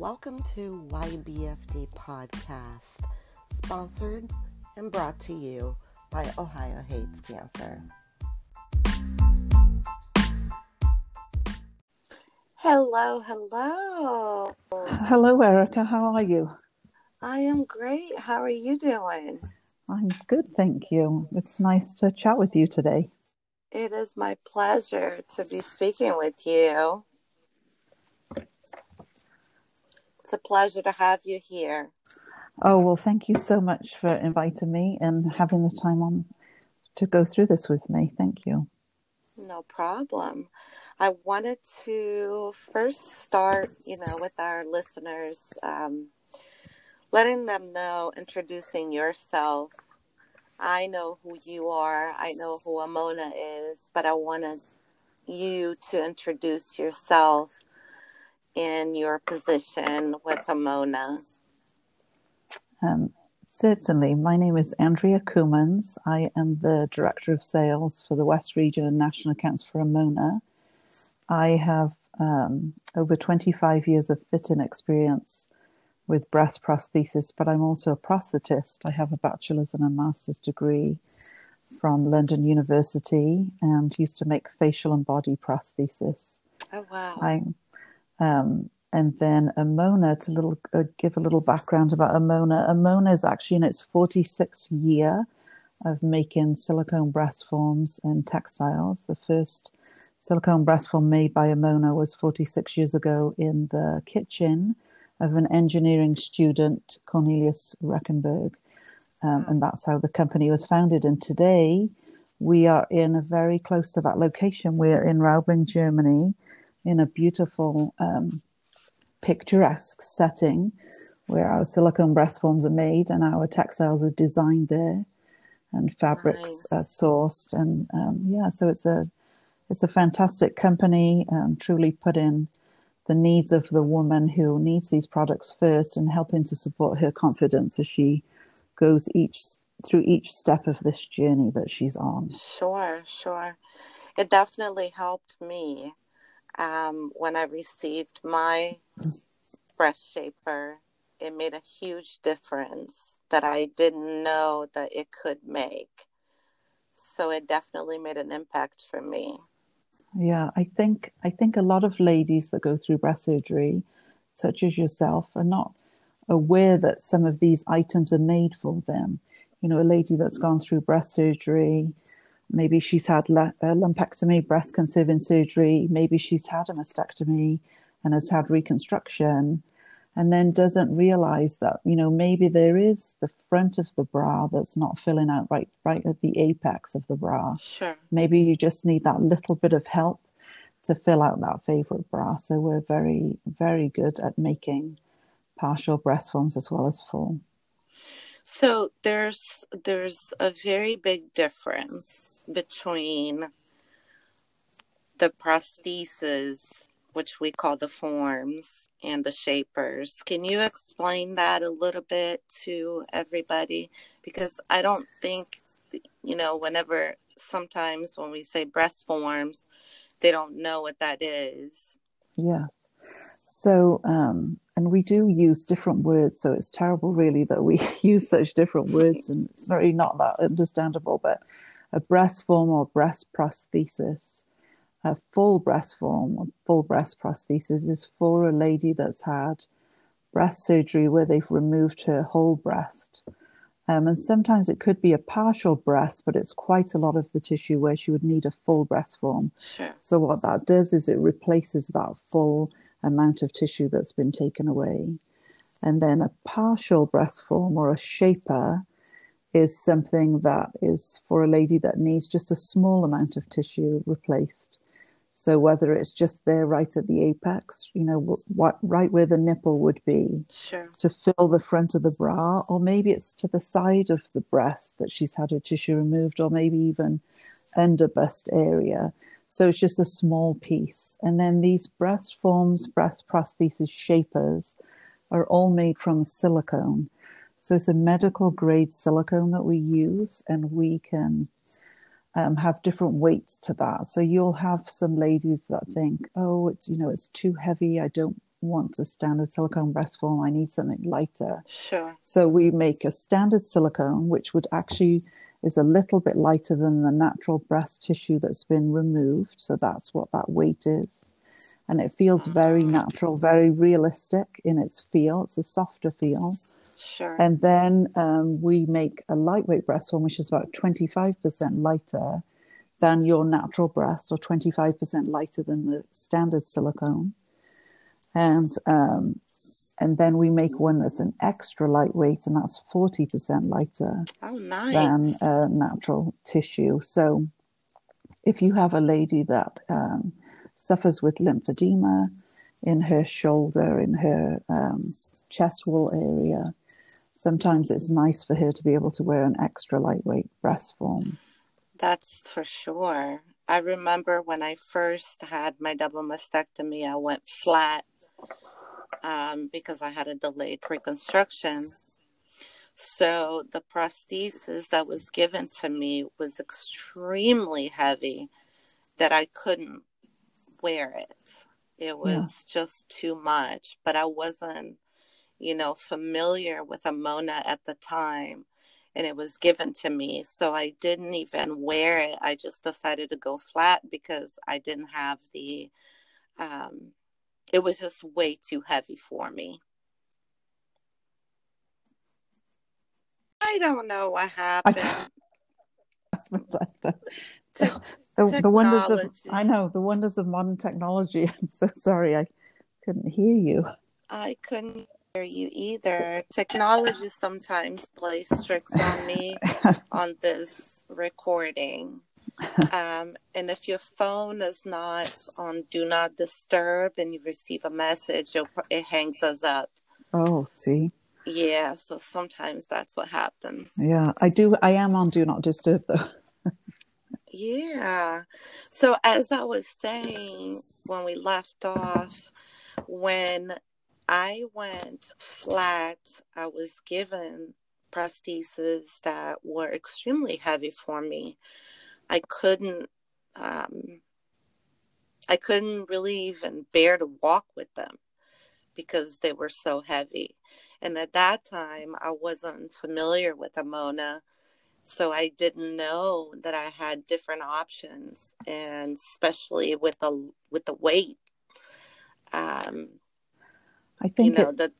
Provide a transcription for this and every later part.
welcome to YBFD Podcast, sponsored and brought to you by Ohio Hates Cancer. Hello, hello. Hello, Erica. How are you? I am great. How are you doing? I'm good, thank you. It's nice to chat with you today. It is my pleasure to be speaking with you. It's a pleasure to have you here. Oh, well, thank you so much for inviting me and having the time on to go through this with me. Thank you. No problem. I wanted to first start, you know, with our listeners, um, letting them know, introducing yourself. I know who you are. I know who Amoena is, but I wanted you to introduce yourself in your position with Amoena. Um, certainly. My name is Andrea Coomans. I am the Director of Sales for the West Region and National Accounts for Amoena. I have um, over 25 years of fitting experience with breast prosthesis, but I'm also a prosthetist. I have a bachelor's and a master's degree from London University and used to make facial and body prosthesis. Oh, wow. I, um, and then Amoena, to little, uh, give a little background about Amoena. Amoena is actually in its 46th year of making silicone breast forms and textiles. The first silicone breast form made by Amoena was 46 years ago in the kitchen of an engineering student, Cornelius Rechenberg. Um, and that's how the company was founded. And today we are in a very close to that location. We're in Raubling, Germany, in a beautiful, um, picturesque setting where our silicone breast forms are made and our textiles are designed there and fabrics nice. are sourced. And um, yeah, so it's a it's a fantastic company, um, truly put in the needs of the woman who needs these products first and helping to support her confidence as she goes each through each step of this journey that she's on. Sure, sure. It definitely helped me um, when I received my breast shaper. It made a huge difference that I didn't know that it could make. So it definitely made an impact for me. Yeah, I think I think a lot of ladies that go through breast surgery, such as yourself, are not aware that some of these items are made for them. You know, a lady that's gone through breast surgery, maybe she's had a uh, lumpectomy, breast conserving surgery, maybe she's had a mastectomy and has had reconstruction, and then doesn't realize that you know maybe there is the front of the bra that's not filling out right right at the apex of the bra. Sure. Maybe you just need that little bit of help to fill out that favorite bra. So we're very very good at making partial breast forms as well as full so there's there's a very big difference between the prostheses which we call the forms and the shapers. Can you explain that a little bit to everybody? Because I don't think, you know, whenever sometimes when we say breast forms, they don't know what that is. Yes. So, um, and we do use different words. So it's terrible, really, that we use such different words, and it's really not that understandable. But a breast form or breast prosthesis a full breast form, or full breast prosthesis is for a lady that's had breast surgery where they've removed her whole breast. Um, and sometimes it could be a partial breast, but it's quite a lot of the tissue where she would need a full breast form. Sure. So, what that does is it replaces that full amount of tissue that's been taken away. And then a partial breast form or a shaper is something that is for a lady that needs just a small amount of tissue replaced. So whether it's just there right at the apex, you know, what right where the nipple would be sure. to fill the front of the bra, or maybe it's to the side of the breast that she's had her tissue removed, or maybe even under bust area. So it's just a small piece. And then these breast forms, breast prosthesis shapers are all made from silicone. So it's a medical grade silicone that we use, and we can um, have different weights to that. So you'll have some ladies that think, oh, it's you know it's too heavy. I don't want a standard silicone breast form. I need something lighter. Sure. So we make a standard silicone, which would actually is a little bit lighter than the natural breast tissue that's been removed. So that's what that weight is. And it feels very Mm. natural, very realistic in its feel. It's a softer feel. Sure. And then um, we make a lightweight breast form, which is about 25% lighter than your natural breast, or 25% lighter than the standard silicone. And um, and then we make one that's an extra lightweight, and that's 40% lighter oh, nice. than uh, natural tissue. So if you have a lady that um, suffers with lymphedema in her shoulder, in her um, chest wall area, sometimes it's nice for her to be able to wear an extra lightweight breast form. That's for sure. I remember when I first had my double mastectomy, I went flat um, because I had a delayed reconstruction. So the prosthesis that was given to me was extremely heavy that I couldn't wear it. It was just too much, but I wasn't, you know, familiar with Amoena at the time and it was given to me. So I didn't even wear it. I just decided to go flat because I didn't have the, um, it was just way too heavy for me. I don't know what happened. the, Te- the, the wonders of I know the wonders of modern technology. I'm so sorry I couldn't hear you. I couldn't hear you either. Technology sometimes plays tricks on me on this recording. Um, and if your phone is not on do not disturb and you receive a message, it'll, it hangs us up. Oh, see, Yeah, so sometimes that's what happens. yeah, I do. I am on Do Not Disturb though. Yeah. So as I was saying when we left off, when I went flat, I was given prostheses that were extremely heavy for me. I couldn't um I couldn't really even bear to walk with them because they were so heavy. And at that time I wasn't familiar with Amoena. So I didn't know that I had different options and especially with the with the weight. Um I you think know it, the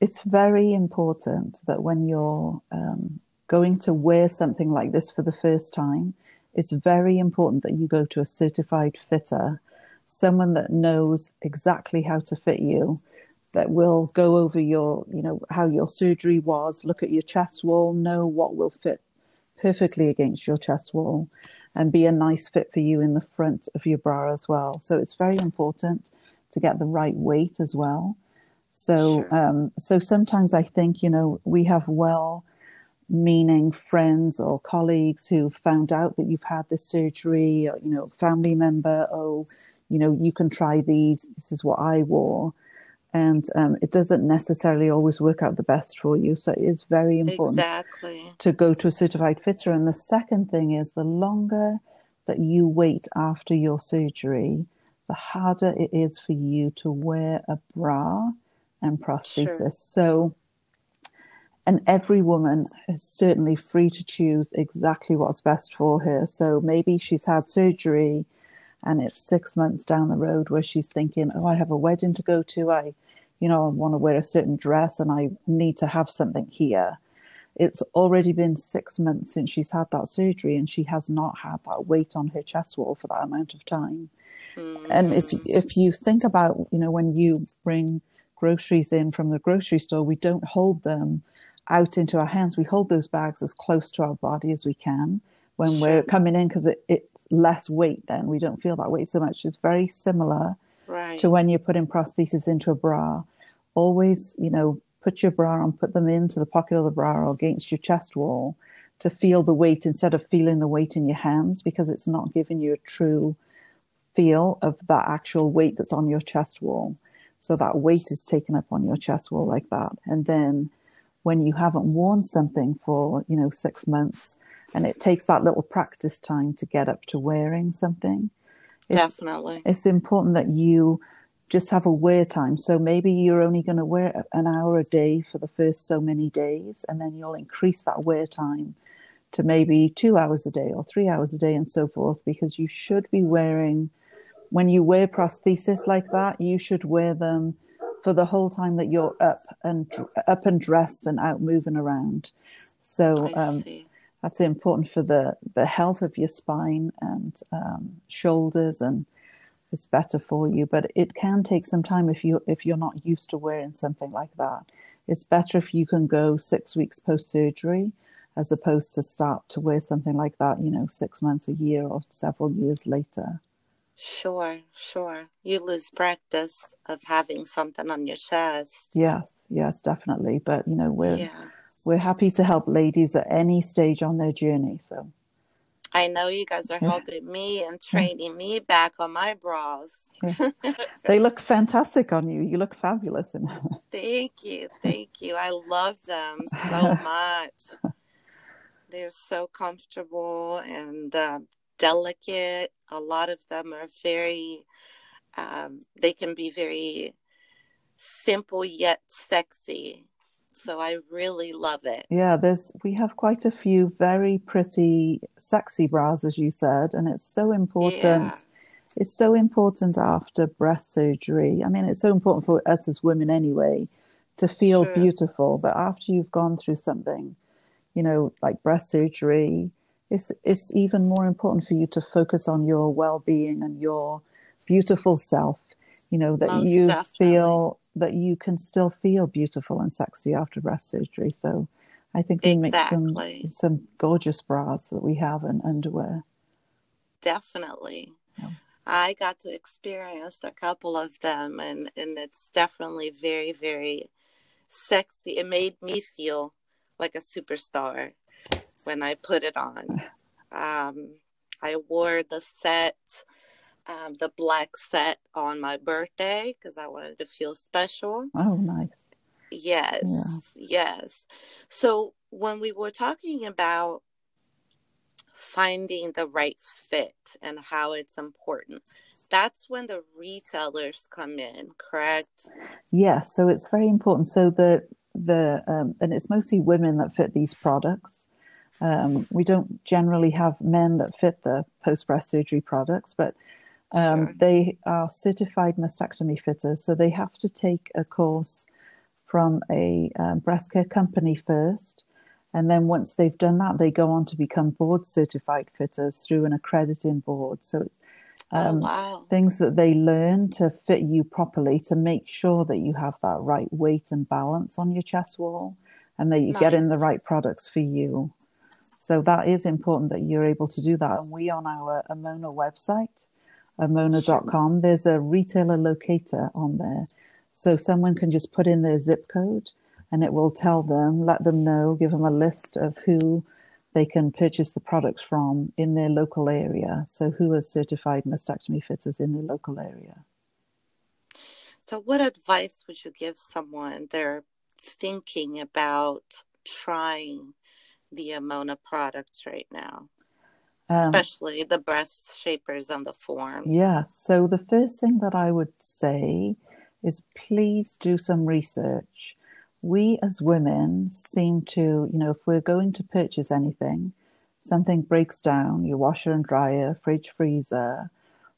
it's very important that when you're um, going to wear something like this for the first time, it's very important that you go to a certified fitter, someone that knows exactly how to fit you, that will go over your, you know, how your surgery was, look at your chest wall, know what will fit perfectly against your chest wall, and be a nice fit for you in the front of your bra as well. So it's very important to get the right weight as well. So, Sure. um, so sometimes I think, you know, we have well meaning friends or colleagues who found out that you've had this surgery, or, you know, family member, oh, you know, you can try these. This is what I wore. And um, it doesn't necessarily always work out the best for you. So it is very important exactly. to go to a certified fitter. And the second thing is the longer that you wait after your surgery, the harder it is for you to wear a bra and prosthesis. Sure. So, and every woman is certainly free to choose exactly what's best for her. So maybe she's had surgery and it's six months down the road where she's thinking, oh, I have a wedding to go to. I, you know, I want to wear a certain dress and I need to have something here. It's already been six months since she's had that surgery and she has not had that weight on her chest wall for that amount of time. Mm. And if if you think about, you know, when you bring groceries in from the grocery store, we don't hold them out into our hands. We hold those bags as close to our body as we can when we're coming in because it, it's less weight then. We don't feel that weight so much. It's very similar right. to when you're putting prosthesis into a bra. Always, you know, put your bra on, put them into the pocket of the bra or against your chest wall to feel the weight instead of feeling the weight in your hands because it's not giving you a true feel of that actual weight that's on your chest wall. So that weight is taken up on your chest wall like that. And then when you haven't worn something for, you know, six months and it takes that little practice time to get up to wearing something, it's, Definitely. it's important that you just have a wear time. So maybe you're only going to wear an hour a day for the first so many days, and then you'll increase that wear time to maybe two hours a day or three hours a day and so forth, because you should be wearing, when you wear prosthesis like that, you should wear them for the whole time that you're up and up and dressed and out moving around. So um, that's important for the, the health of your spine and um, shoulders and it's better for you. But it can take some time if you if you're not used to wearing something like that. It's better if you can go six weeks post surgery as opposed to start to wear something like that, you know, six months, a year, or several years later. Sure, sure. You lose practice of having something on your chest. Yes, yes, definitely. But you know, we're yeah. we're happy to help ladies at any stage on their journey. So I know you guys are helping me and training me back on my bras. Yeah. they look fantastic on you. You look fabulous in them. Thank you. Thank you. I love them so much. They're so comfortable and uh, delicate. A lot of them are very, um, they can be very simple yet sexy so I really love it. Yeah, there's we have quite a few very pretty, sexy bras, as you said, and it's so important. Yeah. It's so important after breast surgery. I mean, it's so important for us as women anyway to feel True. beautiful. But after you've gone through something, you know, like breast surgery, it's it's even more important for you to focus on your well-being and your beautiful self. You know that Most you definitely. feel that you can still feel beautiful and sexy after breast surgery. So I think we exactly. make some some gorgeous bras that we have and underwear. Definitely. Yeah. I got to experience a couple of them and, and it's definitely very, very sexy. It made me feel like a superstar when I put it on. Um, I wore the set um, the black set on my birthday because I wanted to feel special. Oh, nice. Yes, yeah. yes. So when we were talking about finding the right fit and how it's important, that's when the retailers come in, correct? Yes. So it's very important. So the the um, and it's mostly women that fit these products. Um, we don't generally have men that fit the post breast surgery products, but um, sure. They are certified mastectomy fitters, so they have to take a course from a um, breast care company first. And then once they've done that, they go on to become board certified fitters through an accrediting board. So oh, um, oh, wow. things that they learn to fit you properly to make sure that you have that right weight and balance on your chest wall and that you nice. get in the right products for you. So that is important that you're able to do that. And we on our Amoena website amoena.com, there's a retailer locator on there. So someone can just put in their zip code and it will tell them, let them know, give them a list of who they can purchase the products from in their local area. So, who are certified mastectomy fitters in their local area? So, what advice would you give someone they're thinking about trying the Amoena products right now? Um, Especially the breast shapers and the forms. Yeah. So the first thing that I would say is please do some research. We as women seem to, you know, if we're going to purchase anything, something breaks down, your washer and dryer, fridge, freezer,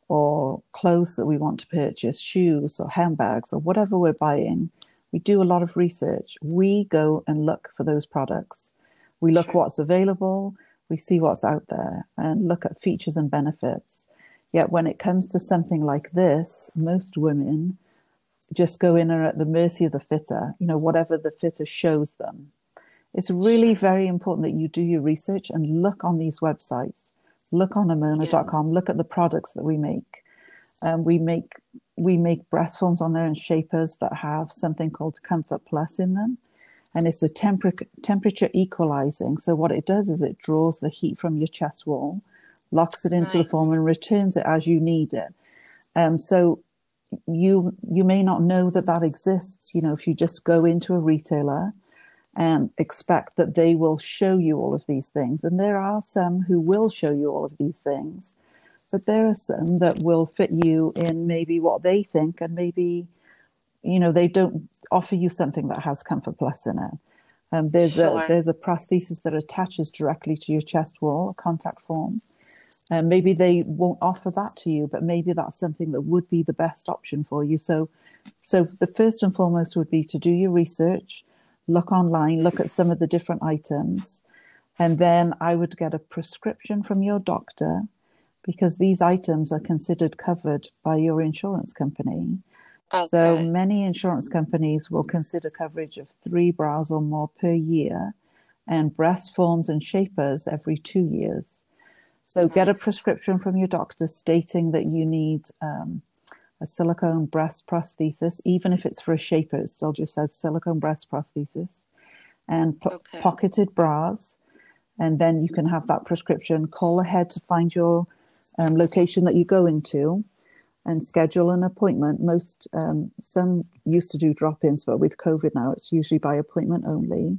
or clothes that we want to purchase, shoes or handbags or whatever we're buying, we do a lot of research. We go and look for those products. We look sure. what's available we see what's out there and look at features and benefits. Yet when it comes to something like this, most women just go in and are at the mercy of the fitter, you know, whatever the fitter shows them. It's really very important that you do your research and look on these websites. Look on amoena.com, yeah. look at the products that we make. Um, we make we make breast forms on there and shapers that have something called Comfort Plus in them and it's a temper- temperature equalizing. So what it does is it draws the heat from your chest wall, locks it into nice. the form, and returns it as you need it. Um, so you you may not know that that exists. You know, if you just go into a retailer and expect that they will show you all of these things, and there are some who will show you all of these things, but there are some that will fit you in maybe what they think, and maybe, you know, they don't offer you something that has Comfort Plus in it. Um, there's sure. a there's a prosthesis that attaches directly to your chest wall, a contact form. And um, maybe they won't offer that to you, but maybe that's something that would be the best option for you. So, so the first and foremost would be to do your research, look online, look at some of the different items, and then I would get a prescription from your doctor because these items are considered covered by your insurance company. Okay. So many insurance companies will consider coverage of three bras or more per year and breast forms and shapers every two years. So nice. get a prescription from your doctor stating that you need um, a silicone breast prosthesis, even if it's for a shaper, it still just says silicone breast prosthesis, and po- okay. pocketed bras. And then you can have that prescription. Call ahead to find your um, location that you're going to and schedule an appointment. Most, um, some used to do drop ins, but with COVID now, it's usually by appointment only.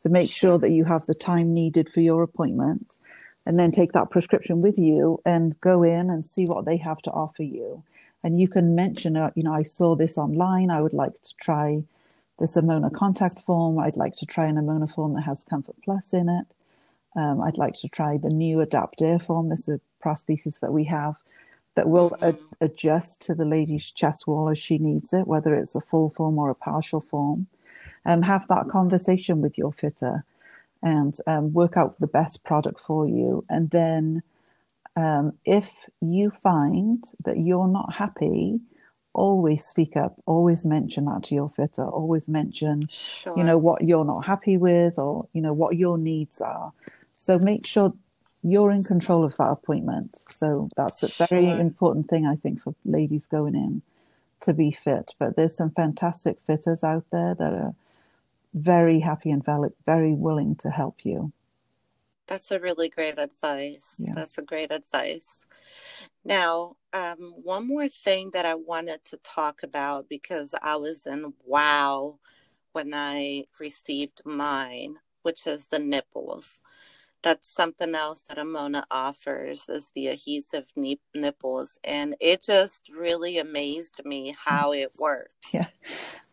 So make sure that you have the time needed for your appointment and then take that prescription with you and go in and see what they have to offer you. And you can mention, uh, you know, I saw this online. I would like to try this Amoena contact form. I'd like to try an Amoena form that has Comfort Plus in it. Um, I'd like to try the new Adapt Air form. This is a prosthesis that we have that will ad- adjust to the lady's chest wall as she needs it, whether it's a full form or a partial form. Um, have that conversation with your fitter and um, work out the best product for you. And then, um, if you find that you're not happy, always speak up. Always mention that to your fitter. Always mention, sure. you know, what you're not happy with, or you know what your needs are. So make sure you're in control of that appointment. So that's a very sure. important thing, I think, for ladies going in to be fit. But there's some fantastic fitters out there that are very happy and very willing to help you. That's a really great advice. Yeah. That's a great advice. Now, um, one more thing that I wanted to talk about because I was in wow when I received mine, which is the nipples that's something else that Amoena offers is the adhesive nipples, and it just really amazed me how it works. Yeah,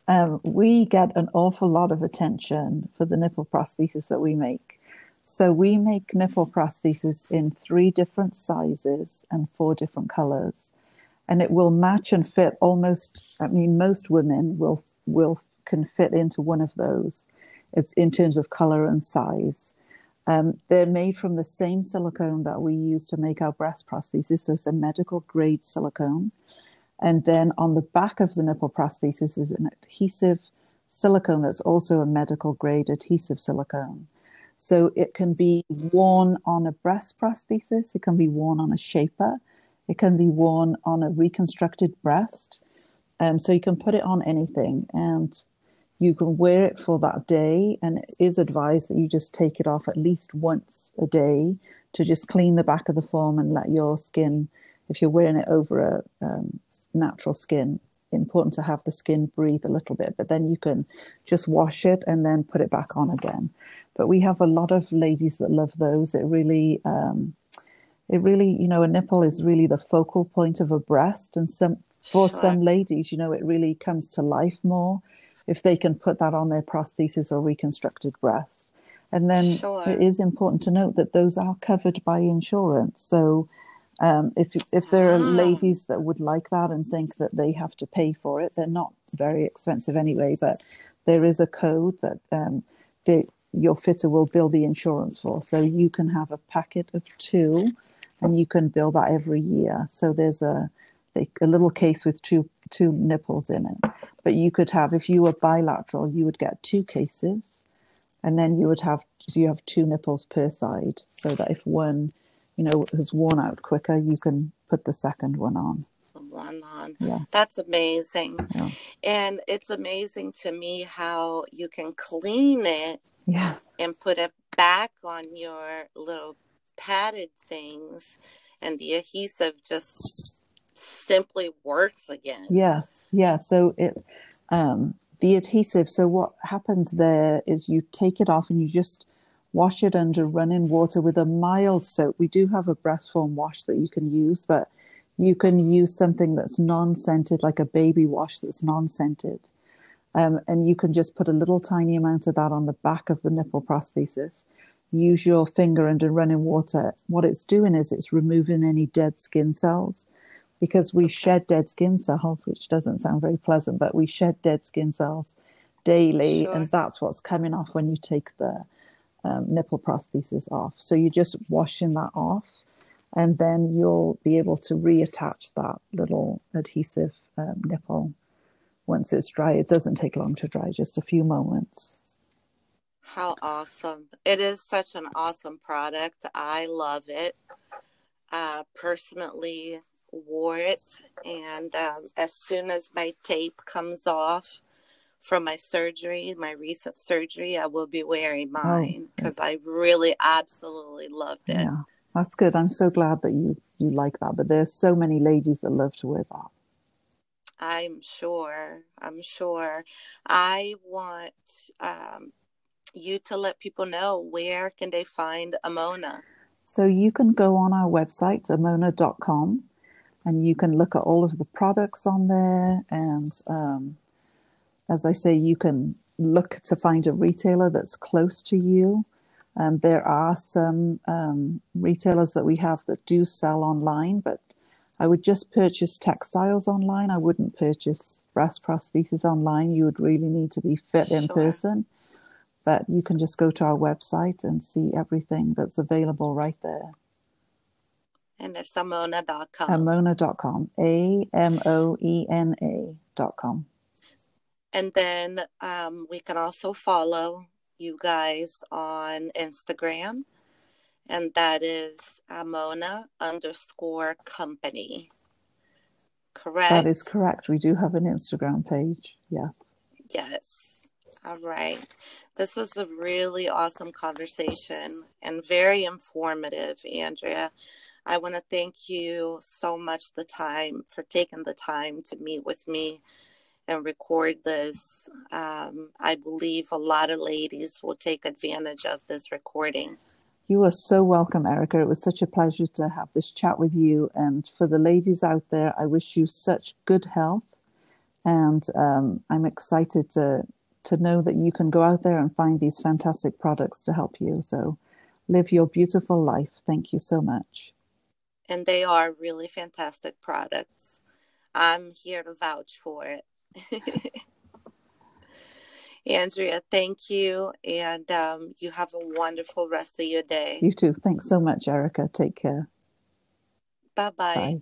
um, we get an awful lot of attention for the nipple prosthesis that we make. So we make nipple prosthesis in three different sizes and four different colors, and it will match and fit almost. I mean, most women will will can fit into one of those. It's in terms of color and size. Um, they're made from the same silicone that we use to make our breast prosthesis, so it's a medical grade silicone. And then on the back of the nipple prosthesis is an adhesive silicone that's also a medical grade adhesive silicone. So it can be worn on a breast prosthesis, it can be worn on a shaper, it can be worn on a reconstructed breast. Um, so you can put it on anything. And you can wear it for that day, and it is advised that you just take it off at least once a day to just clean the back of the form and let your skin, if you're wearing it over a um, natural skin, important to have the skin breathe a little bit, but then you can just wash it and then put it back on again. But we have a lot of ladies that love those. It really, um, it really, you know, a nipple is really the focal point of a breast, and some for sure. some ladies, you know, it really comes to life more if they can put that on their prosthesis or reconstructed breast. And then sure. it is important to note that those are covered by insurance. So um, if if there are ah. ladies that would like that and think that they have to pay for it, they're not very expensive anyway. But there is a code that um, the, your fitter will bill the insurance for. So you can have a packet of two, and you can bill that every year. So there's a a little case with two two nipples in it. But you could have, if you were bilateral, you would get two cases, and then you would have you have two nipples per side, so that if one, you know, has worn out quicker, you can put the second one on. One on. Yeah. That's amazing. Yeah. And it's amazing to me how you can clean it yeah. and put it back on your little padded things and the adhesive just simply works again. Yes, yeah. So it um, the adhesive. So what happens there is you take it off and you just wash it under running water with a mild soap. We do have a breast foam wash that you can use, but you can use something that's non scented, like a baby wash that's non scented. Um, and you can just put a little tiny amount of that on the back of the nipple prosthesis. Use your finger under running water. What it's doing is it's removing any dead skin cells because we shed dead skin cells, which doesn't sound very pleasant, but we shed dead skin cells daily, sure. and that's what's coming off when you take the um, nipple prosthesis off. So you're just washing that off, and then you'll be able to reattach that little adhesive um, nipple once it's dry. It doesn't take long to dry, just a few moments. How awesome! It is such an awesome product. I love it. Uh, personally, wore it, and um, as soon as my tape comes off from my surgery, my recent surgery, I will be wearing oh, mine because oh. I really absolutely loved it. Yeah, that's good. I'm so glad that you you like that. But there's so many ladies that love to wear that. I'm sure. I'm sure. I want um, you to let people know where can they find Amoena. So you can go on our website, amoena.com, and you can look at all of the products on there. And um, as I say, you can look to find a retailer that's close to you. Um, there are some um, retailers that we have that do sell online, but I would just purchase textiles online. I wouldn't purchase breast prosthesis online. You would really need to be fit in person. But you can just go to our website and see everything that's available right there. And it's amoena.com. Amoena.com. A M O E N A.com. And then um, we can also follow you guys on Instagram, and that is Amoena underscore company. Correct? That is correct. We do have an Instagram page. Yes. Yes. All right. This was a really awesome conversation and very informative, Andrea. I want to thank you so much the time for taking the time to meet with me and record this. Um, I believe a lot of ladies will take advantage of this recording. You are so welcome, Erica. It was such a pleasure to have this chat with you. And for the ladies out there, I wish you such good health. And um, I'm excited to to know that you can go out there and find these fantastic products to help you. So live your beautiful life. Thank you so much and they are really fantastic products. I'm here to vouch for it. Andrea, thank you. And um, you have a wonderful rest of your day. You too. Thanks so much, Erica. Take care. Bye-bye. Bye.